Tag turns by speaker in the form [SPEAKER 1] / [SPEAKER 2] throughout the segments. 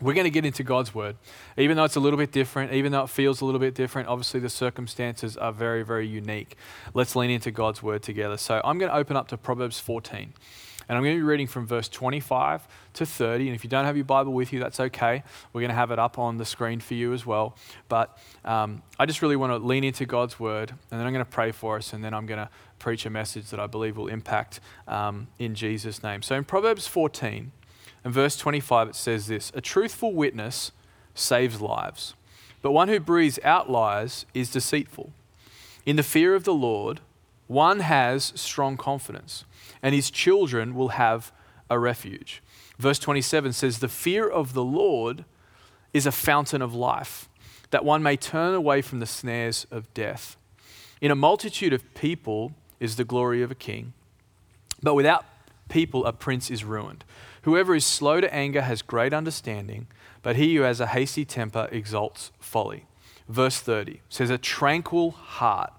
[SPEAKER 1] We're going to get into God's word. Even though it's a little bit different, even though it feels a little bit different, obviously the circumstances are very, very unique. Let's lean into God's word together. So I'm going to open up to Proverbs 14. And I'm going to be reading from verse 25 to 30. And if you don't have your Bible with you, that's okay. We're going to have it up on the screen for you as well. But um, I just really want to lean into God's word. And then I'm going to pray for us. And then I'm going to preach a message that I believe will impact um, in Jesus' name. So in Proverbs 14, in verse 25, it says this A truthful witness saves lives, but one who breathes out lies is deceitful. In the fear of the Lord, one has strong confidence, and his children will have a refuge. Verse 27 says, The fear of the Lord is a fountain of life, that one may turn away from the snares of death. In a multitude of people is the glory of a king, but without people, a prince is ruined. Whoever is slow to anger has great understanding, but he who has a hasty temper exalts folly. Verse 30 says, A tranquil heart.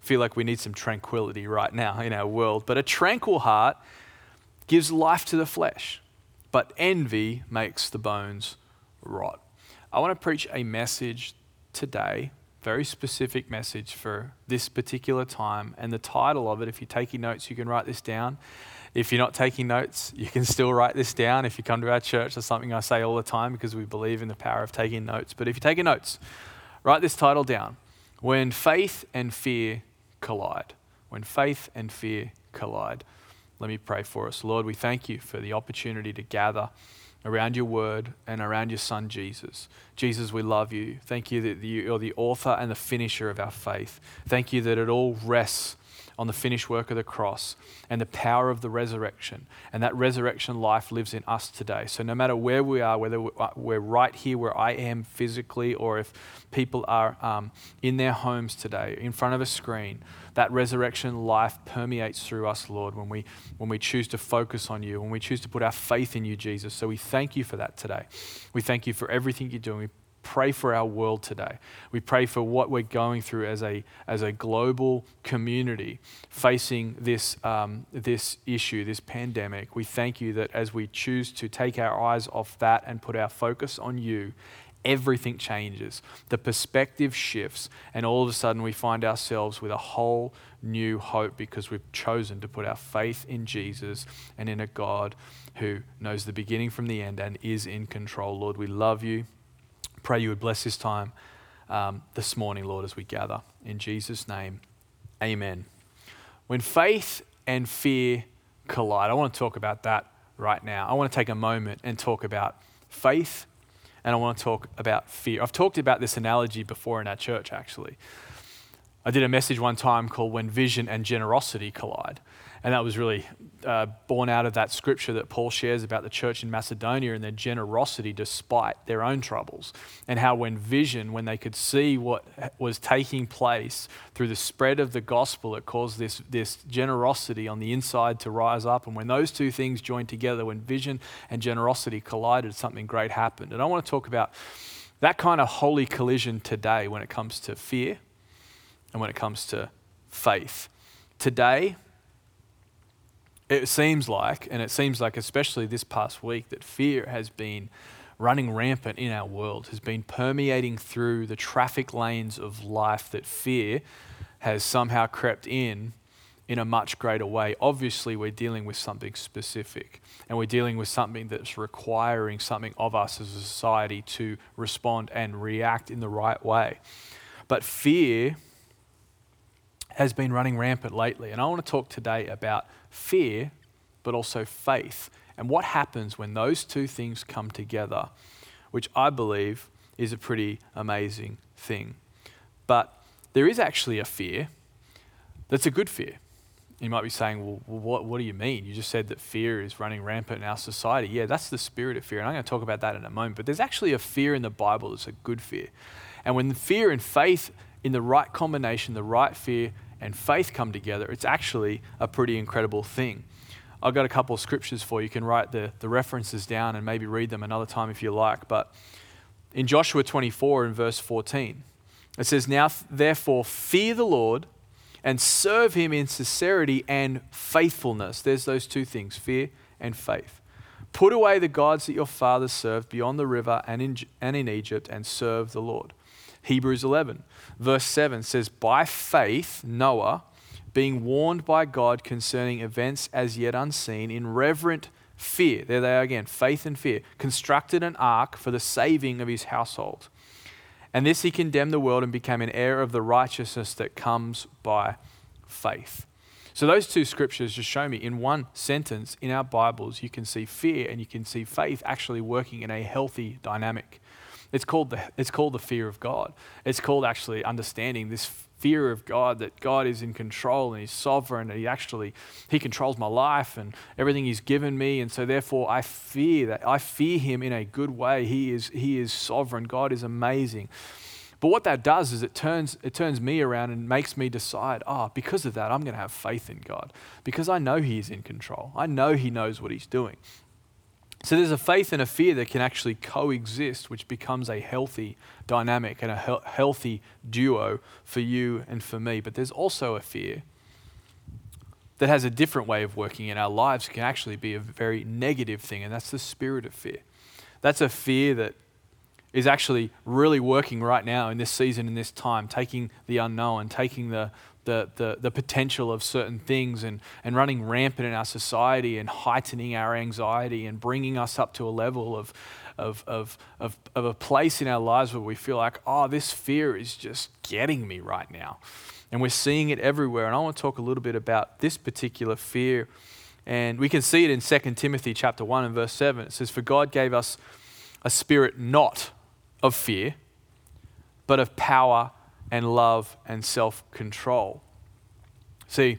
[SPEAKER 1] Feel like we need some tranquility right now in our world, but a tranquil heart gives life to the flesh, but envy makes the bones rot. I want to preach a message today, very specific message for this particular time, and the title of it, if you're taking notes, you can write this down if you're not taking notes, you can still write this down. If you come to our church, that's something I say all the time because we believe in the power of taking notes. But if you're taking notes, write this title down When Faith and Fear Collide. When Faith and Fear Collide. Let me pray for us. Lord, we thank you for the opportunity to gather around your word and around your son Jesus. Jesus, we love you. Thank you that you are the author and the finisher of our faith. Thank you that it all rests on the finished work of the cross and the power of the resurrection. And that resurrection life lives in us today. So, no matter where we are, whether we're right here where I am physically, or if people are um, in their homes today, in front of a screen, that resurrection life permeates through us, Lord, when we, when we choose to focus on you, when we choose to put our faith in you, Jesus. So, we thank you for that today. We thank you for everything you're doing. We pray for our world today. We pray for what we're going through as a, as a global community facing this, um, this issue, this pandemic. We thank you that as we choose to take our eyes off that and put our focus on you, everything changes. The perspective shifts, and all of a sudden we find ourselves with a whole new hope because we've chosen to put our faith in Jesus and in a God who knows the beginning from the end and is in control. Lord, we love you pray you would bless this time um, this morning, Lord, as we gather. In Jesus' name, amen. When faith and fear collide, I want to talk about that right now. I want to take a moment and talk about faith and I want to talk about fear. I've talked about this analogy before in our church, actually. I did a message one time called When Vision and Generosity Collide. And that was really uh, born out of that scripture that Paul shares about the church in Macedonia and their generosity despite their own troubles. And how, when vision, when they could see what was taking place through the spread of the gospel, it caused this, this generosity on the inside to rise up. And when those two things joined together, when vision and generosity collided, something great happened. And I want to talk about that kind of holy collision today when it comes to fear and when it comes to faith. Today, it seems like, and it seems like especially this past week, that fear has been running rampant in our world, has been permeating through the traffic lanes of life, that fear has somehow crept in in a much greater way. Obviously, we're dealing with something specific, and we're dealing with something that's requiring something of us as a society to respond and react in the right way. But fear has been running rampant lately, and I want to talk today about fear, but also faith. And what happens when those two things come together, which I believe is a pretty amazing thing. But there is actually a fear that's a good fear. You might be saying, well, what, what do you mean? You just said that fear is running rampant in our society. Yeah, that's the spirit of fear. And I'm going to talk about that in a moment. But there's actually a fear in the Bible that's a good fear. And when fear and faith in the right combination, the right fear and faith come together, it's actually a pretty incredible thing. I've got a couple of scriptures for you. You can write the, the references down and maybe read them another time if you like. But in Joshua 24 and verse 14, it says, Now therefore fear the Lord and serve him in sincerity and faithfulness. There's those two things fear and faith. Put away the gods that your fathers served beyond the river and in, and in Egypt and serve the Lord. Hebrews 11, verse 7 says, By faith, Noah, being warned by God concerning events as yet unseen, in reverent fear, there they are again, faith and fear, constructed an ark for the saving of his household. And this he condemned the world and became an heir of the righteousness that comes by faith. So, those two scriptures just show me in one sentence in our Bibles, you can see fear and you can see faith actually working in a healthy dynamic. It's called the, it's called the fear of God. It's called actually understanding this fear of God that God is in control and He's sovereign and He actually He controls my life and everything He's given me. And so therefore I fear that I fear Him in a good way. He is He is sovereign. God is amazing. But what that does is it turns it turns me around and makes me decide, oh, because of that, I'm going to have faith in God. Because I know He is in control. I know He knows what He's doing. So there's a faith and a fear that can actually coexist, which becomes a healthy dynamic and a he- healthy duo for you and for me. But there's also a fear that has a different way of working in our lives, can actually be a very negative thing, and that's the spirit of fear. That's a fear that is actually really working right now in this season, in this time, taking the unknown, taking the, the, the, the potential of certain things and, and running rampant in our society and heightening our anxiety and bringing us up to a level of, of, of, of, of a place in our lives where we feel like, oh, this fear is just getting me right now. And we're seeing it everywhere. And I want to talk a little bit about this particular fear. And we can see it in 2 Timothy chapter 1 and verse 7. It says, For God gave us a spirit not of fear, but of power and love and self control. See,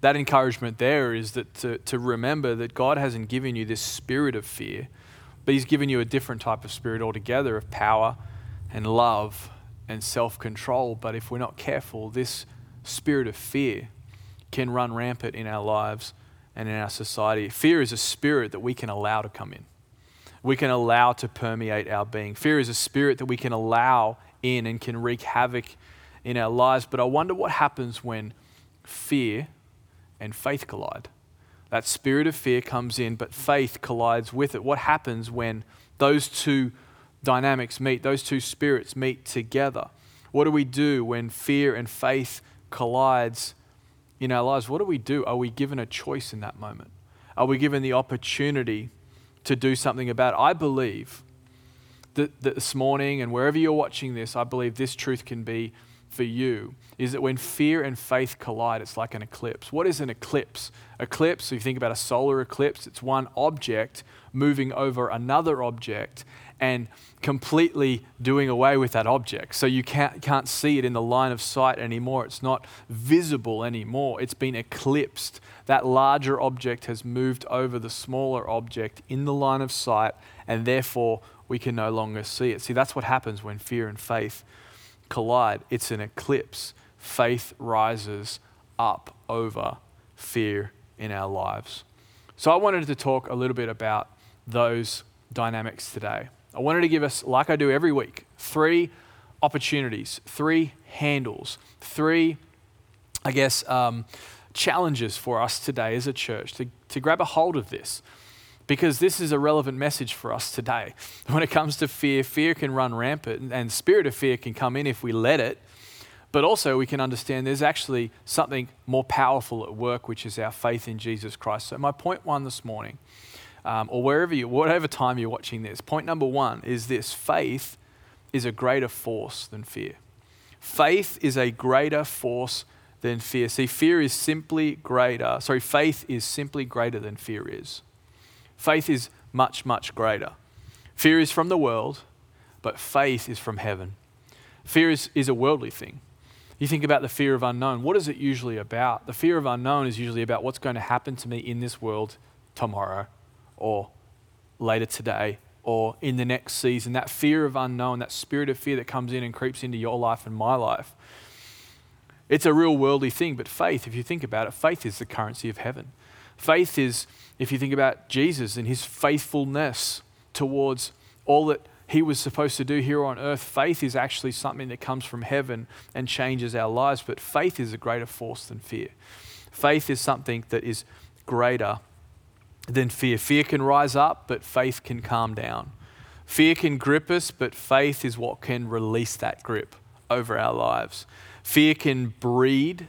[SPEAKER 1] that encouragement there is that to, to remember that God hasn't given you this spirit of fear, but He's given you a different type of spirit altogether of power and love and self control. But if we're not careful, this spirit of fear can run rampant in our lives and in our society. Fear is a spirit that we can allow to come in, we can allow to permeate our being. Fear is a spirit that we can allow in and can wreak havoc in our lives. But I wonder what happens when fear and faith collide. That spirit of fear comes in, but faith collides with it. What happens when those two dynamics meet, those two spirits meet together? What do we do when fear and faith collides in our lives? What do we do? Are we given a choice in that moment? Are we given the opportunity to do something about it? I believe that, this morning and wherever you're watching this, I believe this truth can be for you is that when fear and faith collide, it's like an eclipse. What is an eclipse? Eclipse, so you think about a solar eclipse, it's one object moving over another object and completely doing away with that object. So you can't, can't see it in the line of sight anymore. It's not visible anymore. It's been eclipsed. That larger object has moved over the smaller object in the line of sight, and therefore we can no longer see it. See, that's what happens when fear and faith collide. It's an eclipse. Faith rises up over fear in our lives. So I wanted to talk a little bit about those dynamics today. I wanted to give us, like I do every week, three opportunities, three handles, three, I guess, um, challenges for us today as a church to, to grab a hold of this because this is a relevant message for us today. When it comes to fear, fear can run rampant, and spirit of fear can come in if we let it. But also, we can understand there's actually something more powerful at work, which is our faith in Jesus Christ. So, my point one this morning, um, or wherever you, whatever time you're watching this, point number one is this: faith is a greater force than fear. Faith is a greater force than fear. See, fear is simply greater. Sorry, faith is simply greater than fear is. Faith is much, much greater. Fear is from the world, but faith is from heaven. Fear is, is a worldly thing. You think about the fear of unknown. What is it usually about? The fear of unknown is usually about what's going to happen to me in this world tomorrow or later today or in the next season. That fear of unknown, that spirit of fear that comes in and creeps into your life and my life. It's a real worldly thing, but faith, if you think about it, faith is the currency of heaven. Faith is, if you think about Jesus and his faithfulness towards all that he was supposed to do here on earth, faith is actually something that comes from heaven and changes our lives. But faith is a greater force than fear. Faith is something that is greater than fear. Fear can rise up, but faith can calm down. Fear can grip us, but faith is what can release that grip over our lives. Fear can breed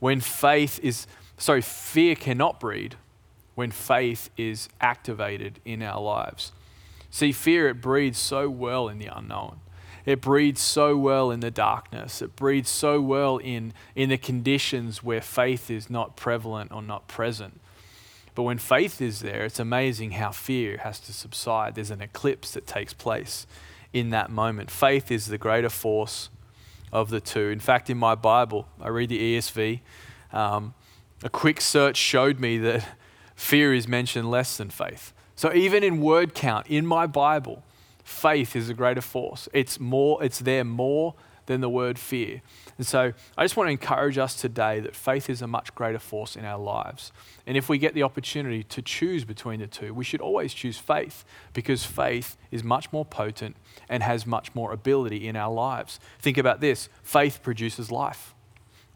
[SPEAKER 1] when faith is, sorry, fear cannot breed when faith is activated in our lives. See, fear, it breeds so well in the unknown. It breeds so well in the darkness. It breeds so well in, in the conditions where faith is not prevalent or not present. But when faith is there, it's amazing how fear has to subside. There's an eclipse that takes place in that moment. Faith is the greater force of the two. In fact, in my Bible, I read the ESV. Um, a quick search showed me that fear is mentioned less than faith. So even in word count in my Bible, faith is a greater force. It's more, it's there more than the word fear. And so I just want to encourage us today that faith is a much greater force in our lives. And if we get the opportunity to choose between the two, we should always choose faith because faith is much more potent and has much more ability in our lives. Think about this faith produces life,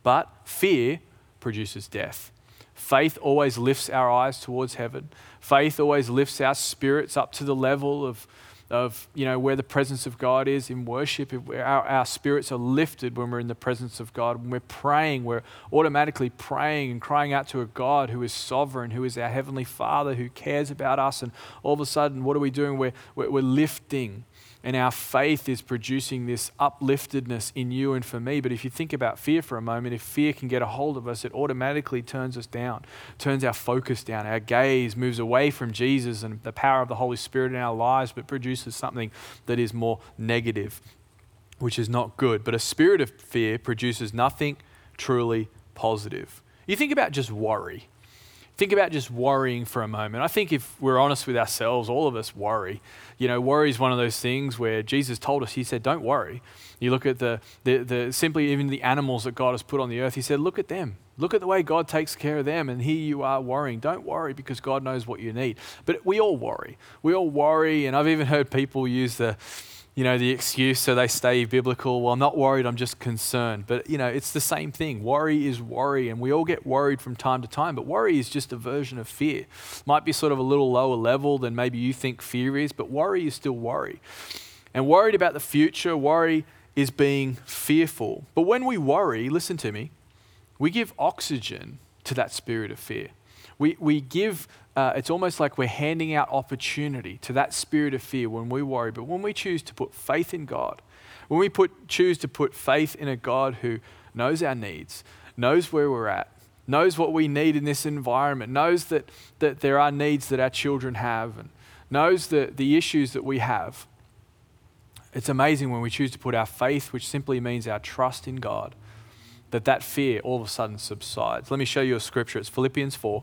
[SPEAKER 1] but fear produces death. Faith always lifts our eyes towards heaven. Faith always lifts our spirits up to the level of of you know where the presence of God is in worship. Our, our spirits are lifted when we're in the presence of God. When we're praying, we're automatically praying and crying out to a God who is sovereign, who is our heavenly Father, who cares about us. And all of a sudden, what are we doing? We're, we're, we're lifting and our faith is producing this upliftedness in you and for me. But if you think about fear for a moment, if fear can get a hold of us, it automatically turns us down, turns our focus down. Our gaze moves away from Jesus and the power of the Holy Spirit in our lives, but produces something that is more negative, which is not good. But a spirit of fear produces nothing truly positive. You think about just worry think about just worrying for a moment. I think if we're honest with ourselves, all of us worry. You know, worry is one of those things where Jesus told us, He said, don't worry. You look at the, the, the simply even the animals that God has put on the earth, He said, look at them. Look at the way God takes care of them, and here you are worrying. Don't worry because God knows what you need. But we all worry. We all worry, and I've even heard people use the, you know, the excuse so they stay biblical. Well, I'm not worried, I'm just concerned. But, you know, it's the same thing. Worry is worry, and we all get worried from time to time, but worry is just a version of fear. Might be sort of a little lower level than maybe you think fear is, but worry is still worry. And worried about the future, worry is being fearful. But when we worry, listen to me, we give oxygen to that spirit of fear. We, we give, uh, it's almost like we're handing out opportunity to that spirit of fear when we worry. But when we choose to put faith in God, when we put, choose to put faith in a God who knows our needs, knows where we're at, knows what we need in this environment, knows that, that there are needs that our children have, and knows the, the issues that we have. It's amazing when we choose to put our faith, which simply means our trust in God, that that fear all of a sudden subsides. Let me show you a scripture. It's Philippians 4.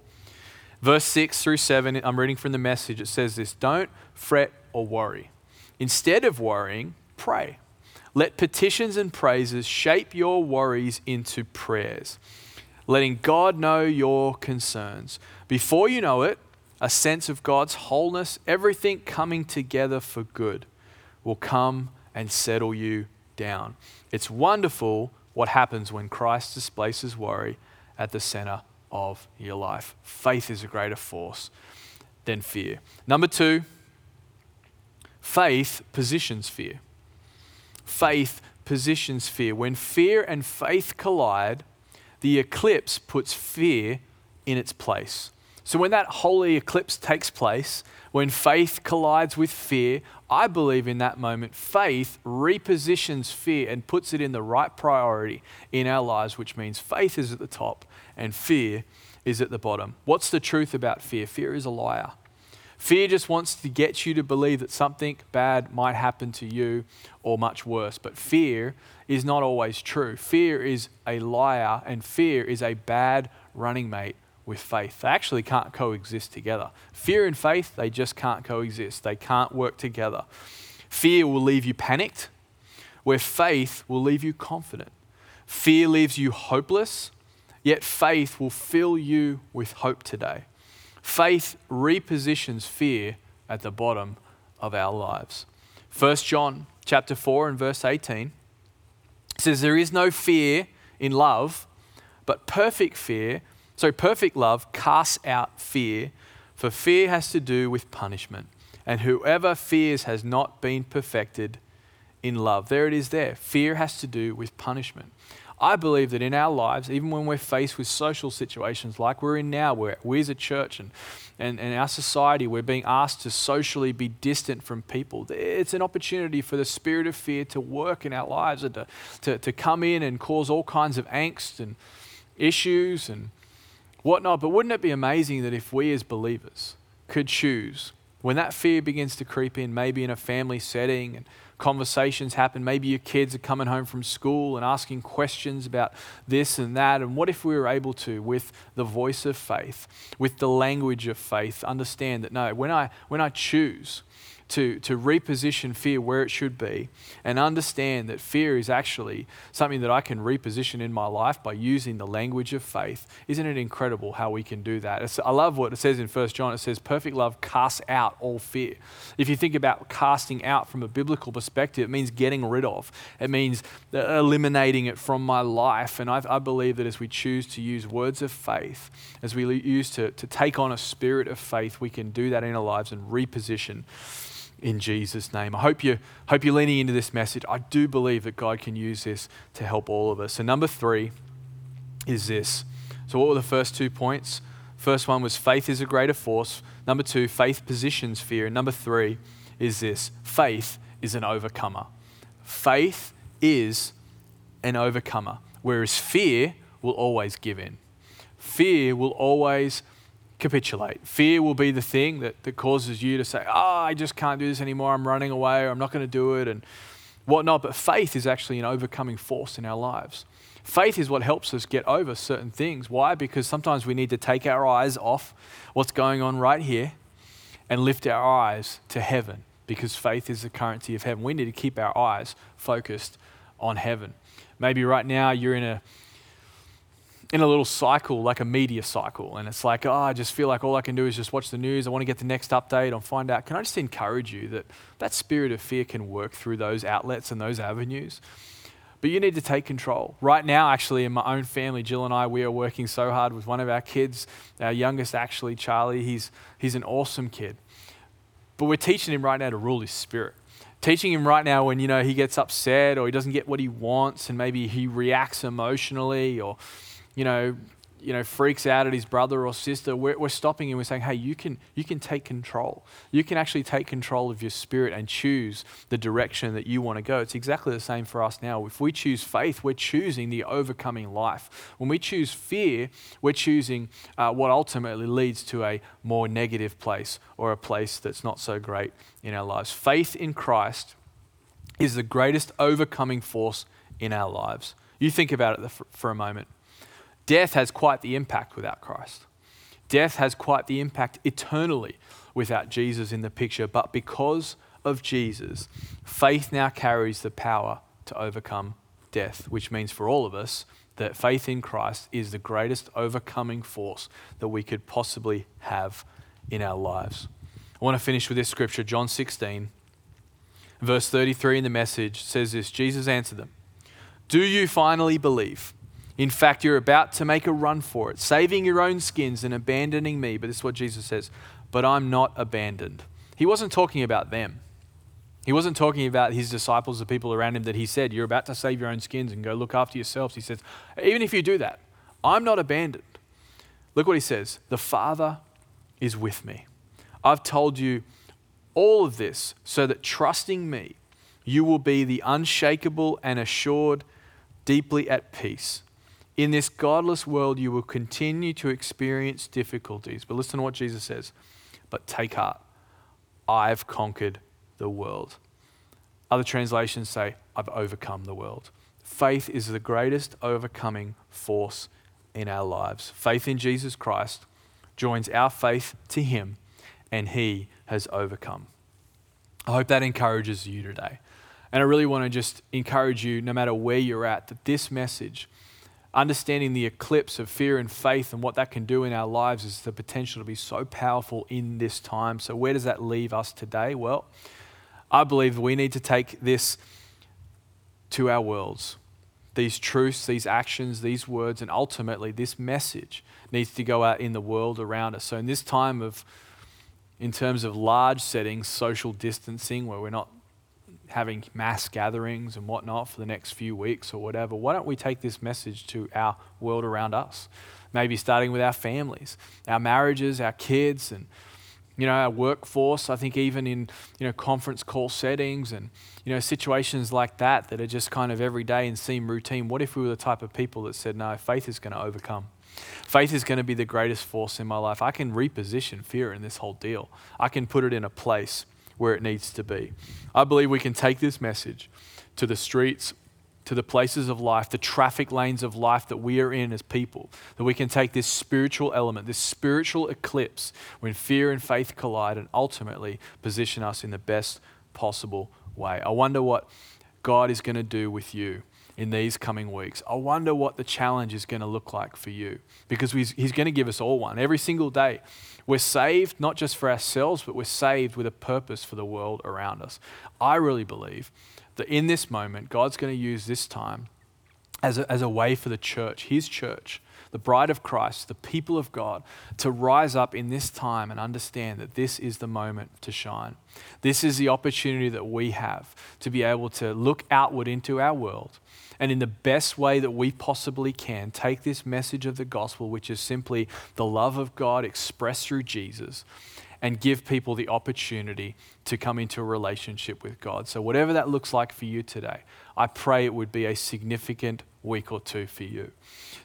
[SPEAKER 1] Verse 6 through 7, I'm reading from the message. It says this Don't fret or worry. Instead of worrying, pray. Let petitions and praises shape your worries into prayers, letting God know your concerns. Before you know it, a sense of God's wholeness, everything coming together for good, will come and settle you down. It's wonderful what happens when Christ displaces worry at the center of your life. Faith is a greater force than fear. Number two, faith positions fear. Faith positions fear. When fear and faith collide, the eclipse puts fear in its place. So, when that holy eclipse takes place, when faith collides with fear, I believe in that moment, faith repositions fear and puts it in the right priority in our lives, which means faith is at the top and fear is at the bottom. What's the truth about fear? Fear is a liar. Fear just wants to get you to believe that something bad might happen to you or much worse. But fear is not always true. Fear is a liar, and fear is a bad running mate with faith. They actually can't coexist together. Fear and faith, they just can't coexist. They can't work together. Fear will leave you panicked, where faith will leave you confident. Fear leaves you hopeless, yet faith will fill you with hope today. Faith repositions fear at the bottom of our lives. 1 John chapter 4 and verse 18 says there is no fear in love, but perfect fear, so perfect love casts out fear, for fear has to do with punishment. And whoever fears has not been perfected in love. There it is there. Fear has to do with punishment. I believe that in our lives, even when we're faced with social situations like we're in now, where we as a church and, and, and our society, we're being asked to socially be distant from people, it's an opportunity for the spirit of fear to work in our lives and to, to, to come in and cause all kinds of angst and issues and whatnot. But wouldn't it be amazing that if we as believers could choose, when that fear begins to creep in, maybe in a family setting and conversations happen. Maybe your kids are coming home from school and asking questions about this and that. And what if we were able to, with the voice of faith, with the language of faith, understand that no, when I, when I choose, to, to reposition fear where it should be and understand that fear is actually something that I can reposition in my life by using the language of faith. Isn't it incredible how we can do that? It's, I love what it says in 1 John. It says, Perfect love casts out all fear. If you think about casting out from a biblical perspective, it means getting rid of, it means uh, eliminating it from my life. And I, I believe that as we choose to use words of faith, as we use to, to take on a spirit of faith, we can do that in our lives and reposition in Jesus' name. I hope, you, hope you're leaning into this message. I do believe that God can use this to help all of us. So, number three is this. So, what were the first two points? First one was faith is a greater force. Number two, faith positions fear. And number three is this faith is an overcomer. Faith is an overcomer, whereas fear will always give in. Fear will always capitulate. Fear will be the thing that, that causes you to say, oh, I just can't do this anymore. I'm running away or I'm not going to do it and whatnot. But faith is actually an overcoming force in our lives. Faith is what helps us get over certain things. Why? Because sometimes we need to take our eyes off what's going on right here and lift our eyes to heaven because faith is the currency of heaven. We need to keep our eyes focused on heaven. Maybe right now you're in a in a little cycle, like a media cycle. And it's like, oh, I just feel like all I can do is just watch the news. I want to get the next update. I'll find out. Can I just encourage you that that spirit of fear can work through those outlets and those avenues? But you need to take control. Right now, actually, in my own family, Jill and I, we are working so hard with one of our kids, our youngest, actually, Charlie. He's, he's an awesome kid. But we're teaching him right now to rule his spirit teaching him right now when you know he gets upset or he doesn't get what he wants and maybe he reacts emotionally or you know, you know, freaks out at his brother or sister, we're, we're stopping him. We're saying, hey, you can, you can take control. You can actually take control of your spirit and choose the direction that you want to go. It's exactly the same for us now. If we choose faith, we're choosing the overcoming life. When we choose fear, we're choosing uh, what ultimately leads to a more negative place or a place that's not so great in our lives. Faith in Christ is the greatest overcoming force in our lives. You think about it for a moment. Death has quite the impact without Christ. Death has quite the impact eternally without Jesus in the picture. But because of Jesus, faith now carries the power to overcome death, which means for all of us that faith in Christ is the greatest overcoming force that we could possibly have in our lives. I want to finish with this scripture, John 16, verse 33 in the message says this Jesus answered them, Do you finally believe? In fact, you're about to make a run for it, saving your own skins and abandoning me. But this is what Jesus says But I'm not abandoned. He wasn't talking about them. He wasn't talking about his disciples, the people around him that he said, You're about to save your own skins and go look after yourselves. He says, Even if you do that, I'm not abandoned. Look what he says The Father is with me. I've told you all of this so that trusting me, you will be the unshakable and assured, deeply at peace in this godless world, you will continue to experience difficulties. But listen to what Jesus says. But take heart. I've conquered the world. Other translations say, I've overcome the world. Faith is the greatest overcoming force in our lives. Faith in Jesus Christ joins our faith to Him, and He has overcome. I hope that encourages you today. And I really want to just encourage you, no matter where you're at, that this message, understanding the eclipse of fear and faith and what that can do in our lives, is the potential to be so powerful in this time. So, where does that leave us today? Well, I believe we need to take this to our worlds. These truths, these actions, these words, and ultimately this message needs to go out in the world around us. So, in this time of, in terms of large settings, social distancing, where we're not having mass gatherings and whatnot for the next few weeks or whatever, why don't we take this message to our world around us? Maybe starting with our families, our marriages, our kids, and you know, our workforce, I think even in, you know, conference call settings and, you know, situations like that that are just kind of everyday and seem routine. What if we were the type of people that said, no, faith is going to overcome? Faith is going to be the greatest force in my life. I can reposition fear in this whole deal. I can put it in a place where it needs to be. I believe we can take this message to the streets to the places of life, the traffic lanes of life that we are in as people, that we can take this spiritual element, this spiritual eclipse, when fear and faith collide, and ultimately position us in the best possible way. I wonder what God is going to do with you in these coming weeks. I wonder what the challenge is going to look like for you because He's, going to give us all one every single day. We're saved not just for ourselves, but we're saved with a purpose for the world around us. I really believe that in this moment, God's going to use this time as a, as a way for the church, His church, the bride of Christ, the people of God, to rise up in this time and understand that this is the moment to shine. This is the opportunity that we have to be able to look outward into our world and in the best way that we possibly can, take this message of the gospel, which is simply the love of God expressed through Jesus, and give people the opportunity to come into a relationship with God. So, whatever that looks like for you today, I pray it would be a significant week or two for you.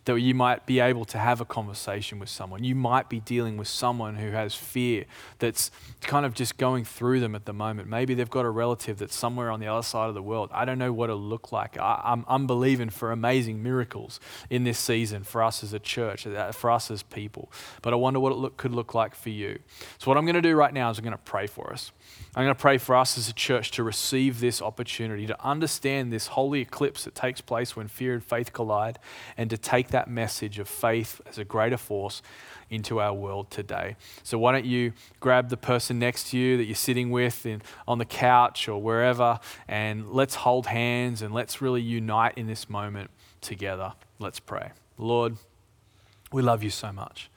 [SPEAKER 1] That you might be able to have a conversation with someone. You might be dealing with someone who has fear that's kind of just going through them at the moment. Maybe they've got a relative that's somewhere on the other side of the world. I don't know what it'll look like. I, am I'm believing for amazing miracles in this season for us as a church, uh, for us as people. But I wonder what it look, could look like for you. So, what I'm going to do right now is I'm going to pray for us. I'm going to pray for us as a church to receive this opportunity, to understand this holy eclipse that takes place when fear and faith collide, and to take that message of faith as a greater force into our world today. So, why don't you grab the person next to you that you're sitting with in, on the couch or wherever, and let's hold hands and let's really unite in this moment together. Let's pray. Lord, we love you so much.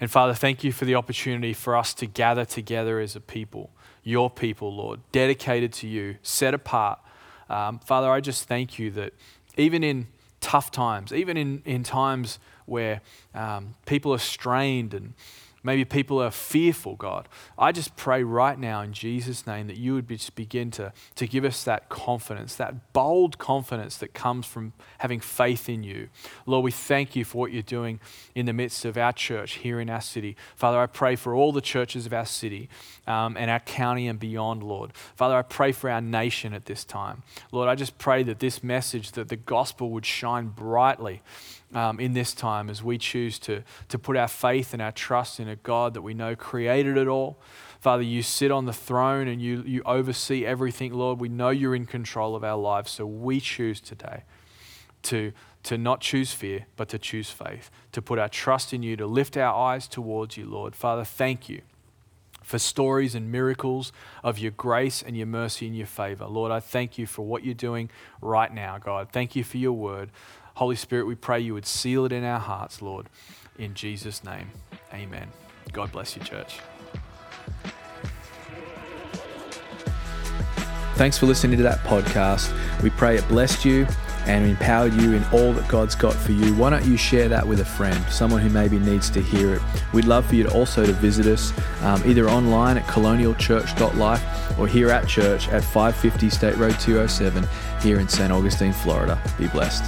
[SPEAKER 1] And Father, thank you for the opportunity for us to gather together as a people your people, Lord, dedicated to you, set apart. Um, Father, I just thank you that even in tough times, even in, in times where um, people are strained and Maybe people are fearful, God. I just pray right now in Jesus' name that you would just begin to, to give us that confidence, that bold confidence that comes from having faith in you. Lord, we thank you for what you're doing in the midst of our church here in our city. Father, I pray for all the churches of our city um, and our county and beyond, Lord. Father, I pray for our nation at this time. Lord, I just pray that this message, that the gospel would shine brightly um, in this time as we choose to, to put our faith and our trust in a God that we know created it all. Father, you sit on the throne and you, you oversee everything, Lord. We know you're in control of our lives, so we choose today to, to not choose fear, but to choose faith, to put our trust in you, to lift our eyes towards you, Lord. Father, thank you for stories and miracles of your grace and your mercy and your favor. Lord, I thank you for what you're doing right now, God. Thank you for your word. Holy Spirit, we pray you would seal it in our hearts, Lord. In Jesus' name, amen. God bless you, church.
[SPEAKER 2] Thanks for listening to that podcast. We pray it blessed you and empowered you in all that God's got for you. Why don't you share that with a friend, someone who maybe needs to hear it? We'd love for you to also to visit us um, either online at colonialchurch.life or here at church at 550 State Road 207 here in St. Augustine, Florida. Be blessed.